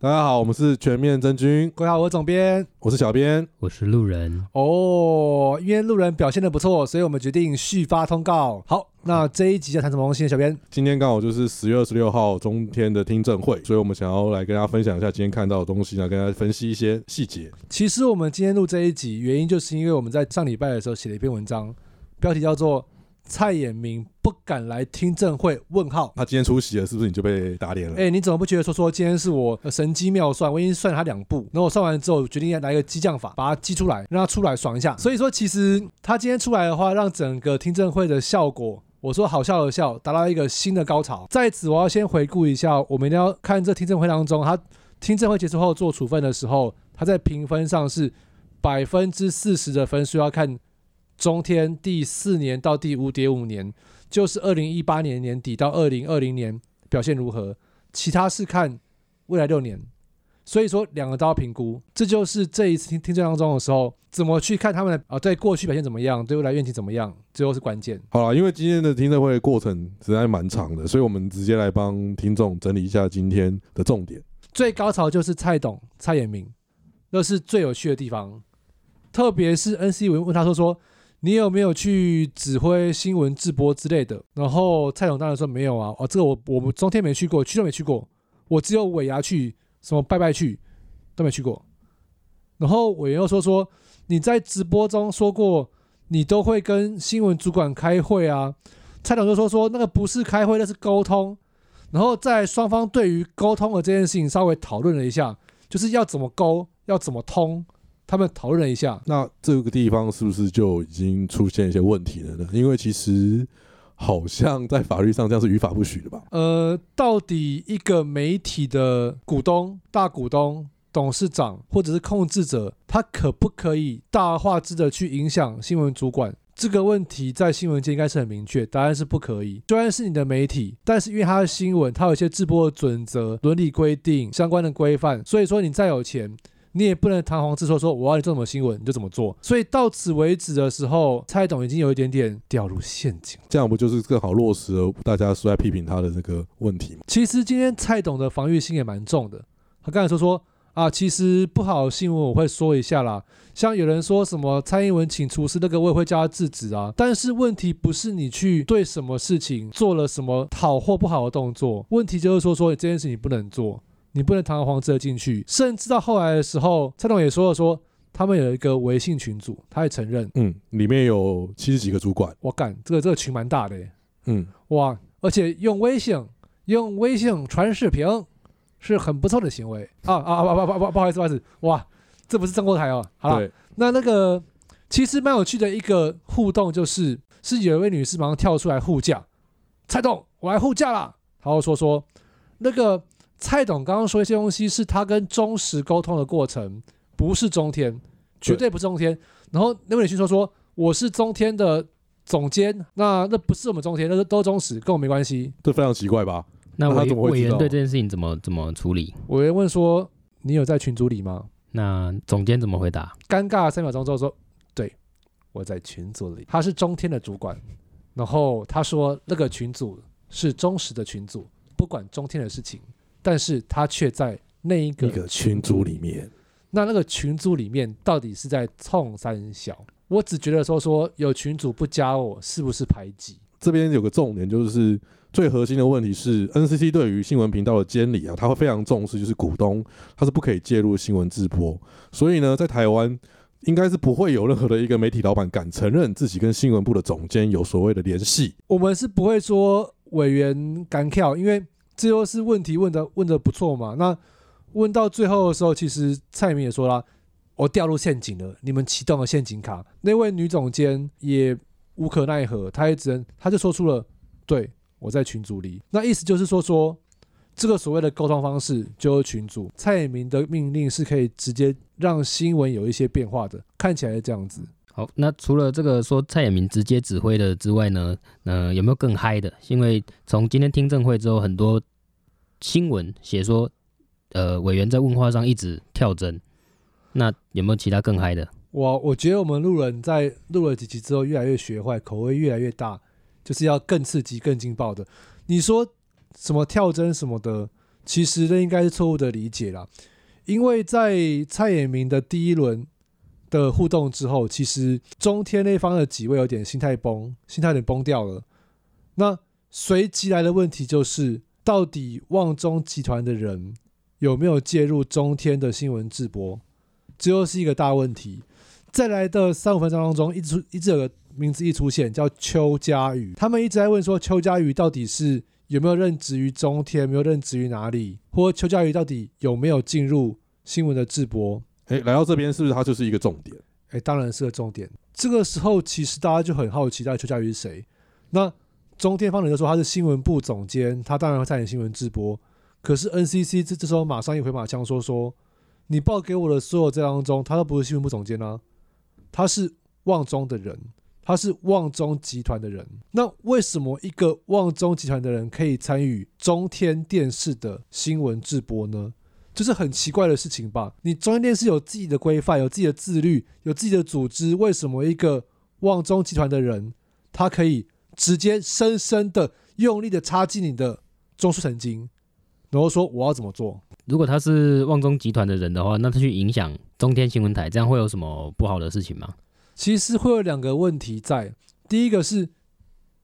大家好，我们是全面真菌，各位好，我是总编。我是小编。我是路人，哦，因为路人表现的不错，所以我们决定续发通告。好，那这一集要谈什么东西呢？小编，今天刚好就是十月二十六号中天的听证会，所以我们想要来跟大家分享一下今天看到的东西，来跟大家分析一些细节。其实我们今天录这一集，原因就是因为我们在上礼拜的时候写了一篇文章，标题叫做“蔡衍明不敢来听证会？”问号。他今天出席了，是不是你就被打脸了？哎、你怎么不觉得说说今天是我呃神机妙算？我已经算他两步，然后我算完之后决定要来一个激将法，把他激出来，让他出来爽一下。所以说，其实他今天出来的话，让整个听证会的效果，我说好笑的笑，达到一个新的高潮。在此，我要先回顾一下，我们一定要看这听证会当中，他听证会结束后做处分的时候，他在评分上是百分之四十的分数，要看中天第四年到第五点五年，就是二零一八年年底到二零二零年表现如何。其他是看未来六年，所以说两个都要评估，这就是这一次听听证当中的时候，怎么去看他们的啊，在过去表现怎么样，对未来愿景怎么样，最后是关键。好了，因为今天的听证会的过程实在蛮长的，所以我们直接来帮听众整理一下今天的重点。最高潮就是蔡董、蔡衍明，那是最有趣的地方。特别是 NC 文问他说说，你有没有去指挥新闻直播之类的？然后蔡总当然说没有啊，哦，这个我我们中天没去过，去都没去过，我只有尾牙去，什么拜拜去都没去过。然后委员又说说你在直播中说过，你都会跟新闻主管开会啊。蔡总就说说那个不是开会，那是沟通。然后在双方对于沟通的这件事情稍微讨论了一下，就是要怎么沟，要怎么通，他们讨论了一下。那这个地方是不是就已经出现一些问题了呢？因为其实好像在法律上这样是于法不许的吧？呃，到底一个媒体的股东、大股东、董事长或者是控制者，他可不可以大而化之的去影响新闻主管？这个问题在新闻界应该是很明确，答案是不可以。虽然是你的媒体，但是因为它的新闻，它有一些制播的准则、伦理规定、相关的规范，所以说你再有钱，你也不能堂皇自说说我要你做什么新闻你就怎么做。所以到此为止的时候，蔡董已经有一点点掉入陷阱。这样不就是更好落实了大家说在批评他的那个问题吗？其实今天蔡董的防御心也蛮重的，他刚才说说啊，其实不好的新闻我会说一下啦。像有人说什么蔡英文请厨师，那个我也会叫他制止啊。但是问题不是你去对什么事情做了什么好或不好的动作，问题就是说说这件事情不能做，你不能堂而皇之的进去。甚至到后来的时候，蔡董也说了说，他们有一个微信群组，他也承认，嗯，里面有七十几个主管，我干这个这个群蛮大的耶。嗯，哇，而且用微信用微信传视频是很不错的行为。啊啊啊不不不不好意思不好意思，哇，这不是正过台哦。好了，那那个其实蛮有趣的一个互动就是，是有一位女士马上跳出来护驾，蔡董我来护驾啦，然后说说那个蔡董刚刚说一些东西是他跟中实沟通的过程，不是中天，绝对不是中天。然后那位女士说说我是中天的总监，那那不是我们中天，那是都中实，跟我没关系。这非常奇怪吧？那委委员对这件事情怎么怎么处理？委员问说你有在群组里吗？那总监怎么回答？尴尬三秒钟之后说：“对，我在群组里。”他是中天的主管，然后他说那个群组是忠实的群组，不管中天的事情，但是他却在那一个一个群组里面，那那个群组里面到底是在冲三小？我只觉得说说有群主不加我，是不是排挤？这边有个重点，就是最核心的问题是，NCC 对于新闻频道的监理啊，他会非常重视，就是股东他是不可以介入新闻直播，所以呢，在台湾应该是不会有任何的一个媒体老板敢承认自己跟新闻部的总监有所谓的联系。我们是不会说委员敢跳，因为这又是问题问的问的不错嘛。那问到最后的时候，其实蔡明也说了，我掉入陷阱了，你们启动了陷阱卡。那位女总监也无可奈何，她也只能，她就说出了，对我在群组里。那意思就是说说。这个所谓的沟通方式就是群组，蔡明的命令是可以直接让新闻有一些变化的，看起来是这样子。好，那除了这个说蔡衍明直接指挥的之外呢，呃，有没有更嗨的？因为从今天听证会之后，很多新闻写说，呃，委员在问话上一直跳针，那有没有其他更嗨的？我我觉得我们路人在录了几集之后，越来越学坏，口味越来越大，就是要更刺激、更劲爆的。你说什么跳针什么的，其实那应该是错误的理解啦，因为在蔡衍明的第一轮的互动之后，其实中天那方的几位有点心态崩，心态有点崩掉了。那随即来的问题就是，到底旺中集团的人有没有介入中天的新闻直播？这又是一个大问题。再来的三五分钟当中，一直一直有个名字一出现，叫邱家宇。他们一直在问说，邱家宇到底是有没有任职于中天，没有任职于哪里，或邱家宇到底有没有进入新闻的直播？哎，来到这边是不是它就是一个重点？哎，当然是个重点。这个时候，其实大家就很好奇，到底邱家瑜是谁？那中天方人就说他是新闻部总监，他当然会参与新闻直播。可是 NCC 这这时候马上一回马枪说说，你报给我的所有资料当中，他都不是新闻部总监啊，他是旺中的人，他是旺中集团的人。那为什么一个旺中集团的人可以参与中天电视的新闻直播呢？这是很奇怪的事情吧？你中央电视有自己的规范，有自己的自律，有自己的组织，为什么一个旺中集团的人，他可以直接深深的、用力的插进你的中枢神经，然后说我要怎么做？如果他是旺中集团的人的话，那他去影响中天新闻台，这样会有什么不好的事情吗？其实会有两个问题在，第一个是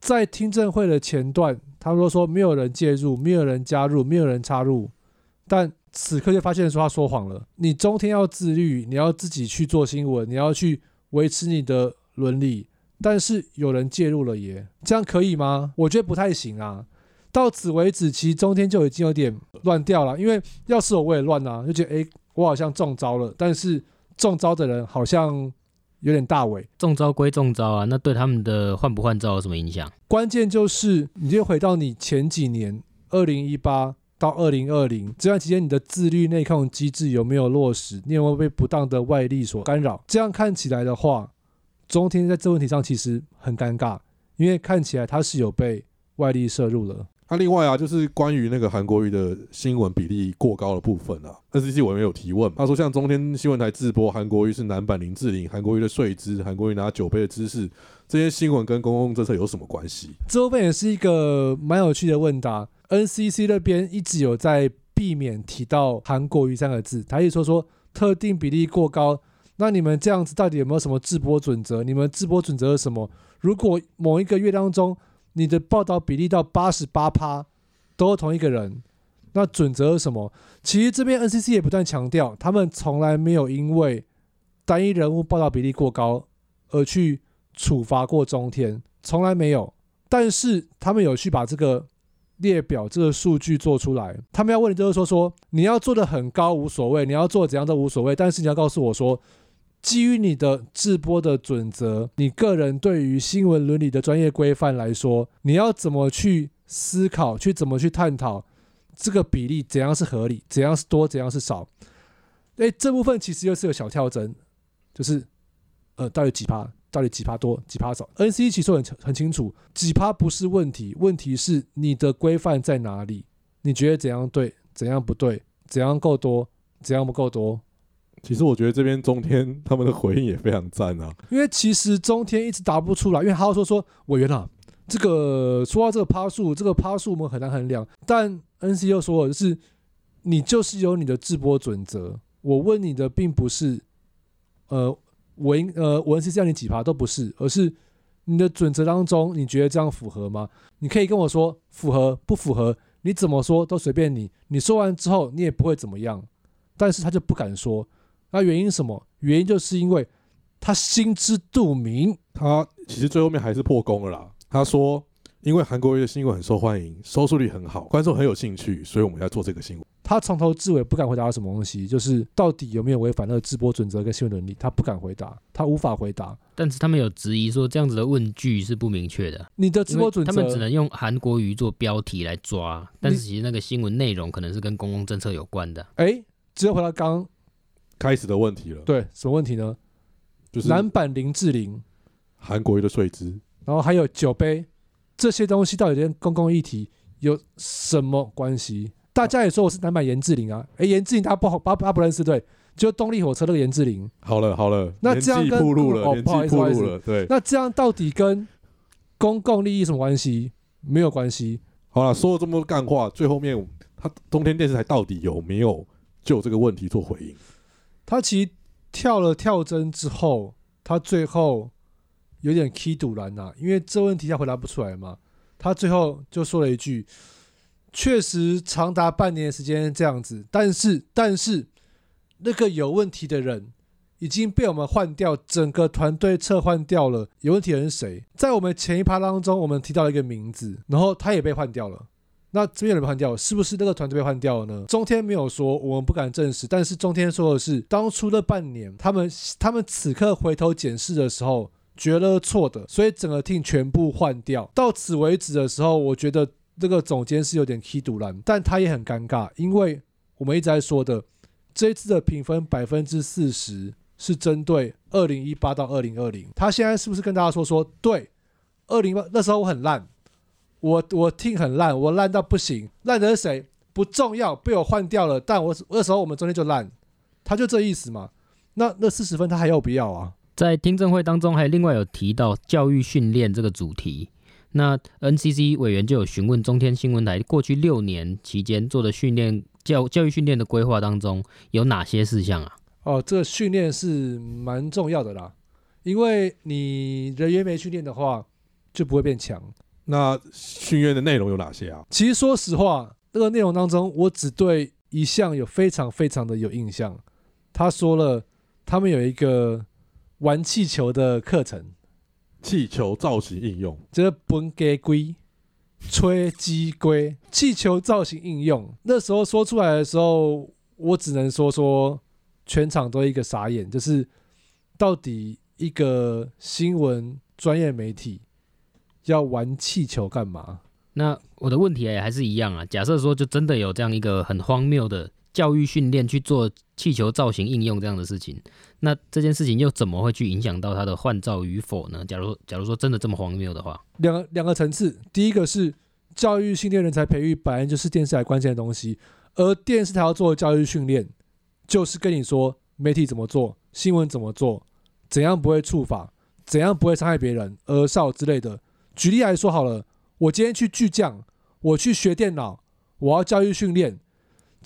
在听证会的前段，他说说没有人介入，没有人加入，没有人插入，但此刻就发现说他说谎了。你中天要自律，你要自己去做新闻，你要去维持你的伦理，但是有人介入了耶，这样可以吗？我觉得不太行啊。到此为止，其实中天就已经有点乱掉了，因为要是我我也乱啊，就觉得诶，我好像中招了，但是中招的人好像有点大尾。中招归中招啊，那对他们的换不换照有什么影响？关键就是，你就回到你前几年，二零一八到二零二零这段期间，你的自律内控机制有没有落实？你有没有被不当的外力所干扰？这样看起来的话，中天在这问题上其实很尴尬，因为看起来他是有被外力摄入了。那、另外啊，就是关于那个韩国瑜的新闻比例过高的部分啊，NCC 委员有提问，他说像中天新闻台直播韩国瑜是男版林志玲，韩国瑜的睡姿，韩国瑜拿酒杯的姿势，这些新闻跟公共政策有什么关系？这部分也是一个蛮有趣的问答。NCC 那边一直有在避免提到韩国瑜三个字，他一直说说特定比例过高。那你们这样子到底有没有什么直播准则？你们直播准则是什么？如果某一个月当中，你的报道比例到八十八趴都是同一个人，那准则是什么？其实这边 NCC 也不断强调，他们从来没有因为单一人物报道比例过高而去处罚过中天，从来没有。但是他们有去把这个列表、这个数据做出来。他们要问的就是说，说你要做的很高无所谓，你要做怎样都无所谓，但是你要告诉我说，基于你的直播的准则，你个人对于新闻伦理的专业规范来说，你要怎么去思考，去怎么去探讨这个比例怎样是合理，怎样是多，怎样是少。诶，这部分其实又是个小跳针，就是呃，到底几趴？到底几趴多，几趴少？NC 其实很很清楚，几趴不是问题，问题是你的规范在哪里？你觉得怎样对，怎样不对？怎样够多，怎样不够多？其实我觉得这边中天他们的回应也非常赞啊，因为其实中天一直答不出来，因为他说说委员啊，这个说到这个趴数，这个趴数我们很难衡量。但 NC 又说了，就是你就是有你的直播准则，我问你的并不是，呃，我应呃我是叫你几趴都不是，而是你的准则当中，你觉得这样符合吗？你可以跟我说符合不符合，你怎么说都随便你。你说完之后，你也不会怎么样，但是他就不敢说。那原因什么？原因就是因为他心知肚明。他其实最后面还是破功了啦。他说，因为韩国瑜的新闻很受欢迎，收视率很好，观众很有兴趣，所以我们要做这个新闻。他从头至尾不敢回答什么东西，就是到底有没有违反那个直播准则跟新闻伦理，他不敢回答，他无法回答。但是他们有质疑说，这样子的问句是不明确的，你的直播准则，他们只能用韩国瑜做标题来抓，但是其实那个新闻内容可能是跟公共政策有关的。哎，只有回到刚刚开始的问题了，对什么问题呢？就是男版林志玲，韩国瑜的税资。然后还有酒杯这些东西，到底跟公共议题有什么关系？大家也说我是南版严志玲啊，哎，严志玲他不好，他他不认识，对，就动力火车那个严志玲。好了好了，那这样跟暴露了，哦不好意思不好意思暴露了，对。那这样到底跟公共利益什么关系？没有关系。好了，说了这么多干话，最后面他中天电视台到底有没有就这个问题做回应？他其实跳了跳针之后，他最后有点 key 堵拦呐，因为这问题他回答不出来嘛。他最后就说了一句：“确实长达半年时间这样子，但是但是那个有问题的人已经被我们换掉，整个团队撤换掉了。有问题的人是谁？在我们前一趴当中，我们提到了一个名字，然后他也被换掉了。那这边有人被换掉，是不是那个团队被换掉了呢？中天没有说，我们不敢证实。但是中天说的是，当初的半年，他们他们此刻回头检视的时候。觉得错的，所以整个 team 全部换掉。到此为止的时候，我觉得这个总监是有点 key 独蓝，但他也很尴尬，因为我们一直在说的，这一次的评分百分之四十是针对二零一八到二零二零。他现在是不是跟大家说说，对，二零八那时候我很烂，我我听很烂，我烂到不行，烂的是谁不重要，被我换掉了，但我那时候我们中间就烂，他就这意思嘛。那那四十分他还要不要啊？在听证会当中，还另外有提到教育训练这个主题。那 NCC 委员就有询问中天新闻台过去六年期间做的训练教教育训练的规划当中有哪些事项啊？哦，这个训练是蛮重要的啦，因为你人员没训练的话，就不会变强。那训练的内容有哪些啊？其实说实话，那个内容当中，我只对一项有非常非常的有印象。他说了，他们有一个。玩气球的课程，气球造型应用，这本给龟吹鸡龟，气球造型应用。那时候说出来的时候，我只能说说，全场都一个傻眼，就是到底一个新闻专业媒体要玩气球干嘛？那我的问题也还是一样啊。假设说，就真的有这样一个很荒谬的。教育训练去做气球造型应用这样的事情，那这件事情又怎么会去影响到它的换照与否呢？假如假如说真的这么荒谬的话，两个两个层次，第一个是教育训练人才培育本来就是电视台关键的东西，而电视台要做的教育训练，就是跟你说媒体怎么做，新闻怎么做，怎样不会触法，怎样不会伤害别人，而少之类的。举例来说好了，我今天去巨匠，我去学电脑，我要教育训练。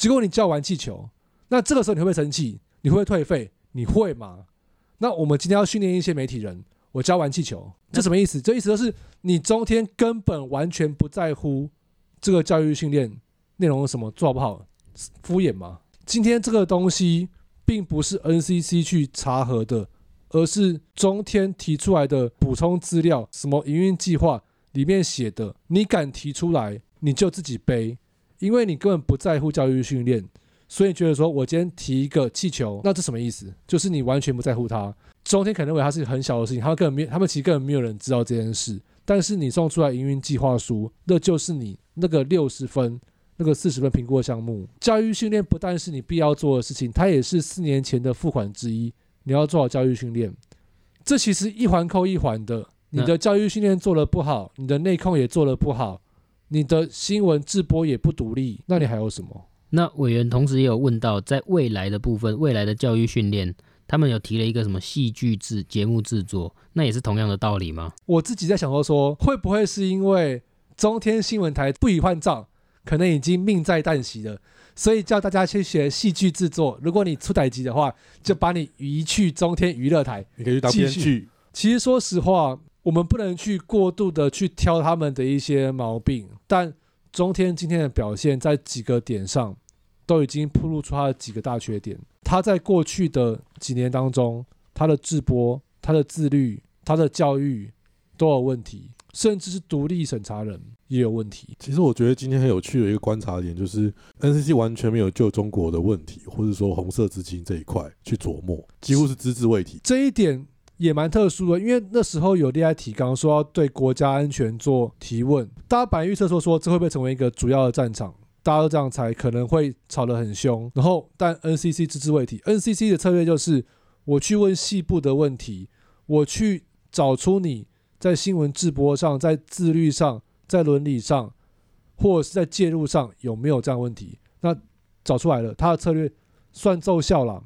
结果你教完气球，那这个时候你会不会生气？你会不会退费？你会吗？那我们今天要训练一些媒体人，我教完气球，这什么意思？这意思就是你中天根本完全不在乎这个教育训练内容什么做好不好，敷衍吗？今天这个东西并不是 NCC 去查核的，而是中天提出来的补充资料，什么营运计划里面写的，你敢提出来，你就自己背。因为你根本不在乎教育训练，所以觉得说我今天提一个气球，那这什么意思？就是你完全不在乎它。中天可能认为它是很小的事情，他们根本没，他们其实根本没有人知道这件事。但是你送出来营运计划书，那就是你那个六十分、那个四十分评估的项目。教育训练不但是你必要做的事情，它也是四年前的付款之一。你要做好教育训练，这其实一环扣一环的。你的教育训练做得不好，你的内控也做得不好。你的新闻直播也不独立，那你还有什么？那委员同时也有问到，在未来的部分，未来的教育训练，他们有提了一个什么戏剧制节目制作，那也是同样的道理吗？我自己在想说，说会不会是因为中天新闻台不予换账，可能已经命在旦夕了，所以叫大家去学戏剧制作。如果你出台级的话，就把你移去中天娱乐台，你可以去当编剧。其实说实话。我们不能去过度的去挑他们的一些毛病，但中天今天的表现在几个点上都已经铺露出他的几个大缺点。他在过去的几年当中，他的直播、他的自律、他的教育都有问题，甚至是独立审查人也有问题。其实我觉得今天很有趣的一个观察点就是 NCC 完全没有就中国的问题，或者说红色资金这一块去琢磨，几乎是只字未提。这一点。也蛮特殊的，因为那时候有立案提纲说要对国家安全做提问，大家本来预测说说这会不会成为一个主要的战场，大家都这样猜，可能会吵得很凶。然后，但 NCC 只字未提，NCC 的策略就是我去问细部的问题，我去找出你在新闻直播上、在自律上、在伦理上，或者是在介入上有没有这样问题。那找出来了，他的策略算奏效了。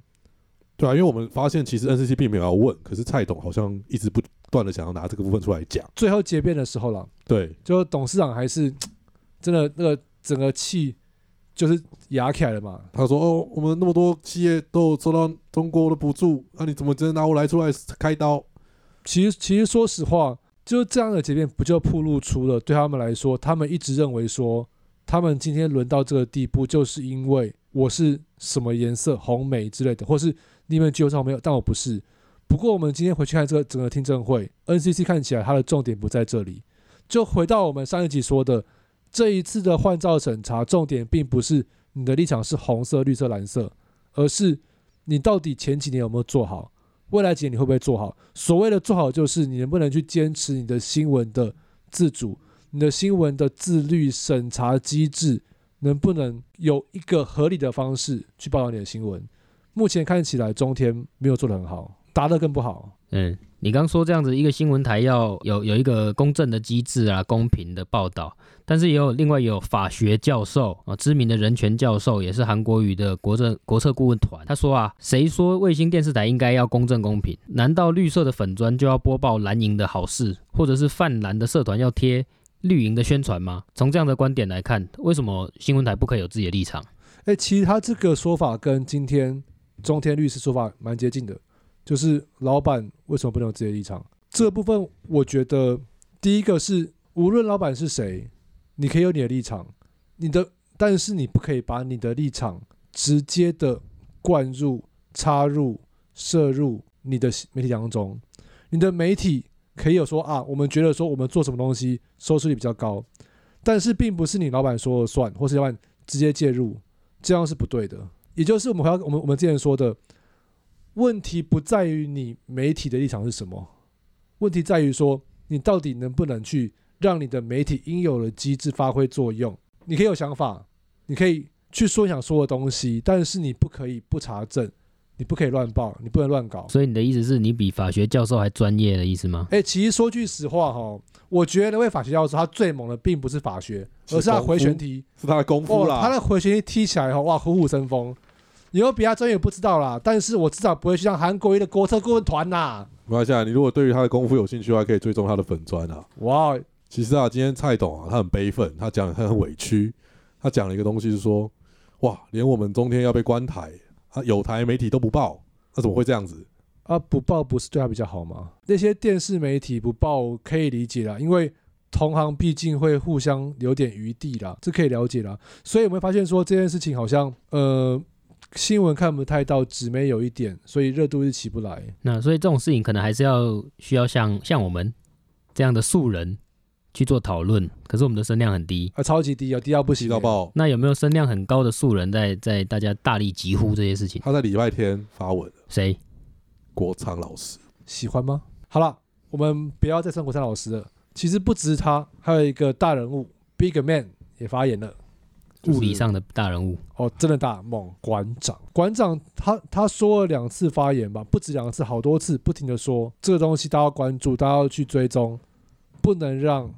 对啊，因为我们发现其实 NCC 并没有要问，可是蔡董好像一直不断的想要拿这个部分出来讲。最后结辩的时候了，对，就董事长还是 真的那个整个气就是压起来了嘛。他说：“哦，我们那么多企业都有收到中国的补助，那、你怎么真的拿我来出来开刀？其实，其实说实话，就是这样的结辩，不就暴露出了对他们来说，他们一直认为说，他们今天轮到这个地步，就是因为我是什么颜色，红美之类的，或是你们具有上没有，但我不是。不过，我们今天回去看这个整个听证会，NCC 看起来它的重点不在这里。就回到我们上一集说的，这一次的换照审查重点并不是你的立场是红色、绿色、蓝色，而是你到底前几年有没有做好，未来几年你会不会做好？所谓的做好，就是你能不能去坚持你的新闻的自主，你的新闻的自律审查机制，能不能有一个合理的方式去报道你的新闻？目前看起来中天没有做得很好，答得更不好。嗯，你刚说这样子一个新闻台要有有一个公正的机制啊，公平的报道，但是也有另外也有法学教授啊，知名的人权教授，也是韩国语的国政国策顾问团，他说啊，谁说卫星电视台应该要公正公平？难道绿色的粉砖就要播报蓝营的好事，或者是泛蓝的社团要贴绿营的宣传吗？从这样的观点来看，为什么新闻台不可以有自己的立场？哎，其实他这个说法跟今天中天律师说法蛮接近的，就是老板为什么不能有自己的立场？这部分我觉得第一个是，无论老板是谁，你可以有你的立场，你的，但是你不可以把你的立场直接的灌入、插入、摄入你的媒体当中。你的媒体可以有说啊，我们觉得说我们做什么东西收视率比较高，但是并不是你老板说了算，或是老板直接介入，这样是不对的。也就是我们回到我们我们之前说的，问题不在于你媒体的立场是什么，问题在于说你到底能不能去让你的媒体应有的机制发挥作用。你可以有想法，你可以去说想说的东西，但是你不可以不查证，你不可以乱报，你不能乱搞。所以你的意思是你比法学教授还专业的意思吗？哎、其实说句实话哈，我觉得那位法学教授他最猛的并不是法学，而是他回旋踢。是他的功夫哦，啦。他的回旋踢踢起来哈，哇，虎虎生风。以后比他专业不知道啦，但是我至少不会去像韩国瑜的国策顾问团呐。没关系啊，你如果对于他的功夫有兴趣的话，可以追踪他的粉砖啊。哇，其实啊，今天蔡董啊，他很悲愤，他讲他很委屈，他讲了一个东西是说，哇，连我们中天要被关台，啊，有台媒体都不报，那怎么会这样子？啊，不报不是对他比较好吗？那些电视媒体不报可以理解啦，因为同行毕竟会互相留点余地啦，这可以了解啦。所以我们会发现说这件事情好像呃新闻看不太到，纸媒有一点，所以热度是起不来。那所以这种事情可能还是要需要像像我们这样的素人去做讨论，可是我们的声量很低。啊，超级低啊，低到不行、气到爆。那有没有声量很高的素人在在大家大力疾呼这些事情？他在礼拜天发文，谁？国昌老师，喜欢吗？好了，我们不要再称国昌老师了。其实不只是他，还有一个大人物 Big Man 也发言了。就是物理上的大人物，哦，真的大猛馆长，馆长他他说了两次发言吧，不止两次，好多次，不停的说这个东西大家要关注，大家要去追踪，不能让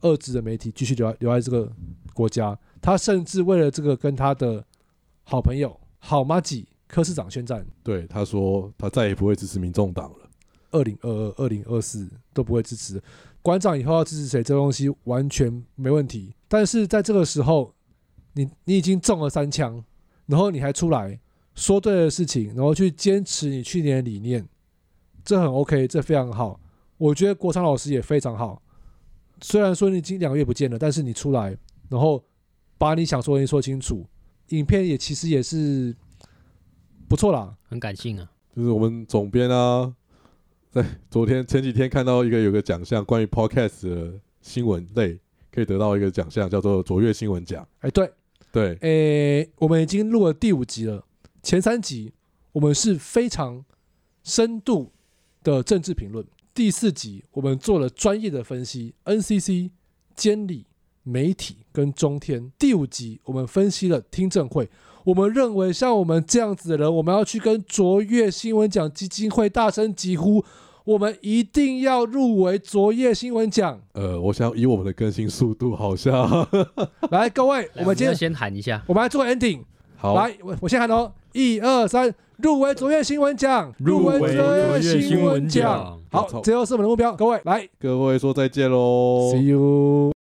二职的媒体继续留留在这个国家。他甚至为了这个跟他的好朋友好马吉柯市长宣战，对他说，他再也不会支持民众党了。二零二二、二零二四都不会支持。馆长以后要支持谁，这东西完全没问题。但是在这个时候，你你已经中了三枪，然后你还出来说对的事情，然后去坚持你去年的理念，这很 OK，这非常好。我觉得国昌老师也非常好。虽然说你已经两个月不见了，但是你出来，然后把你想说的说清楚，影片也其实也是不错啦。很感性啊。就是我们总编啊，在昨天前几天看到一个有个奖项，关于 podcast 的新闻类可以得到一个奖项，叫做卓越新闻奖。哎，对，对，诶，我们已经录了第五集了，前三集我们是非常深度的政治评论，第四集我们做了专业的分析，NCC、监理、媒体跟中天，第五集我们分析了听证会。我们认为像我们这样子的人，我们要去跟卓越新闻奖基金会大声疾呼，我们一定要入围卓越新闻奖。呃，我想以我们的更新速度，好像。来，各位，我来们今天先喊一下，我们来做 ending。好，来，我我先喊哦，一二三，入围卓越新闻奖，入围卓越新闻奖。好，最后是我们的目标，各位来。各位说再见喽，see you。